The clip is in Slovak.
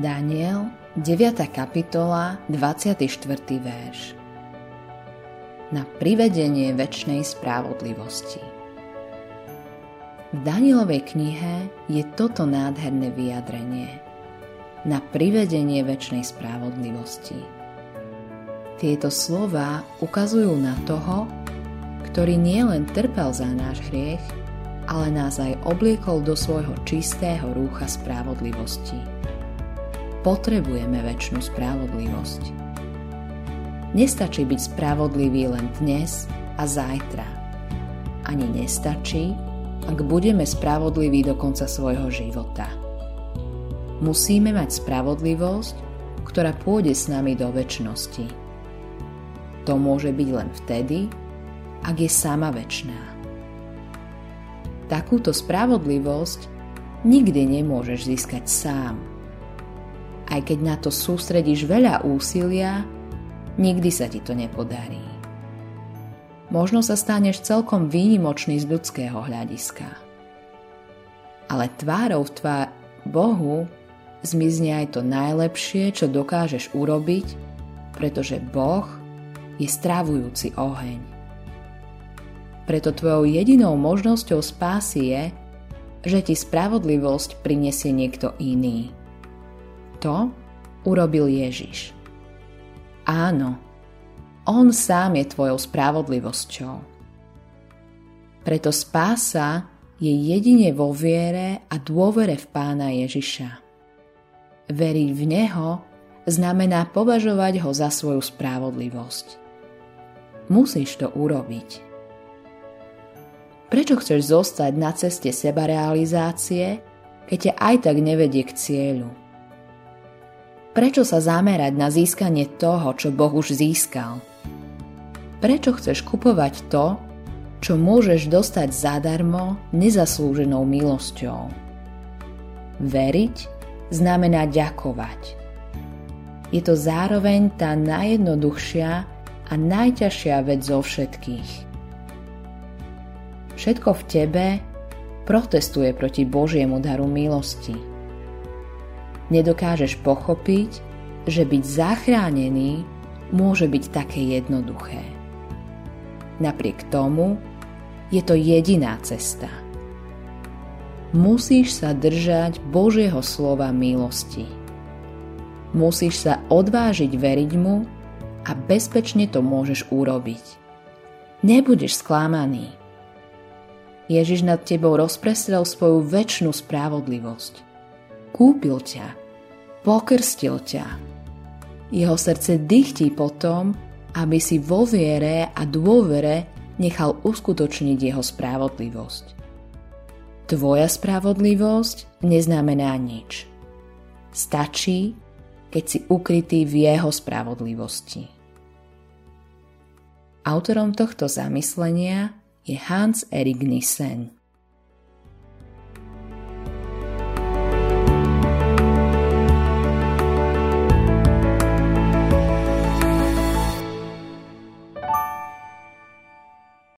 Daniel, 9. kapitola, 24. verš. Na privedenie väčšnej spravodlivosti. V Danielovej knihe je toto nádherné vyjadrenie. Na privedenie väčšnej spravodlivosti. Tieto slova ukazujú na toho, ktorý nielen trpel za náš hriech, ale nás aj obliekol do svojho čistého rúcha spravodlivosti potrebujeme väčšinu spravodlivosť. Nestačí byť spravodlivý len dnes a zajtra. Ani nestačí, ak budeme spravodliví do konca svojho života. Musíme mať spravodlivosť, ktorá pôjde s nami do väčšnosti. To môže byť len vtedy, ak je sama väčšná. Takúto spravodlivosť nikdy nemôžeš získať sám – aj keď na to sústredíš veľa úsilia, nikdy sa ti to nepodarí. Možno sa staneš celkom výnimočný z ľudského hľadiska. Ale tvárou v tvár Bohu zmizne aj to najlepšie, čo dokážeš urobiť, pretože Boh je stravujúci oheň. Preto tvojou jedinou možnosťou spásy je, že ti spravodlivosť prinesie niekto iný to urobil Ježiš. Áno, On sám je tvojou spravodlivosťou. Preto spása je jedine vo viere a dôvere v Pána Ježiša. Veriť v Neho znamená považovať Ho za svoju spravodlivosť. Musíš to urobiť. Prečo chceš zostať na ceste sebarealizácie, keď ťa aj tak nevedie k cieľu? Prečo sa zamerať na získanie toho, čo Boh už získal? Prečo chceš kupovať to, čo môžeš dostať zadarmo nezaslúženou milosťou? Veriť znamená ďakovať. Je to zároveň tá najjednoduchšia a najťažšia vec zo všetkých. Všetko v tebe protestuje proti Božiemu daru milosti – nedokážeš pochopiť, že byť zachránený môže byť také jednoduché. Napriek tomu je to jediná cesta. Musíš sa držať Božieho slova milosti. Musíš sa odvážiť veriť mu a bezpečne to môžeš urobiť. Nebudeš sklamaný. Ježiš nad tebou rozprestrel svoju väčšnú spravodlivosť. Kúpil ťa pokrstil ťa. Jeho srdce dychtí potom, aby si vo viere a dôvere nechal uskutočniť jeho spravodlivosť. Tvoja spravodlivosť neznamená nič. Stačí, keď si ukrytý v jeho spravodlivosti. Autorom tohto zamyslenia je Hans Erik Nissen.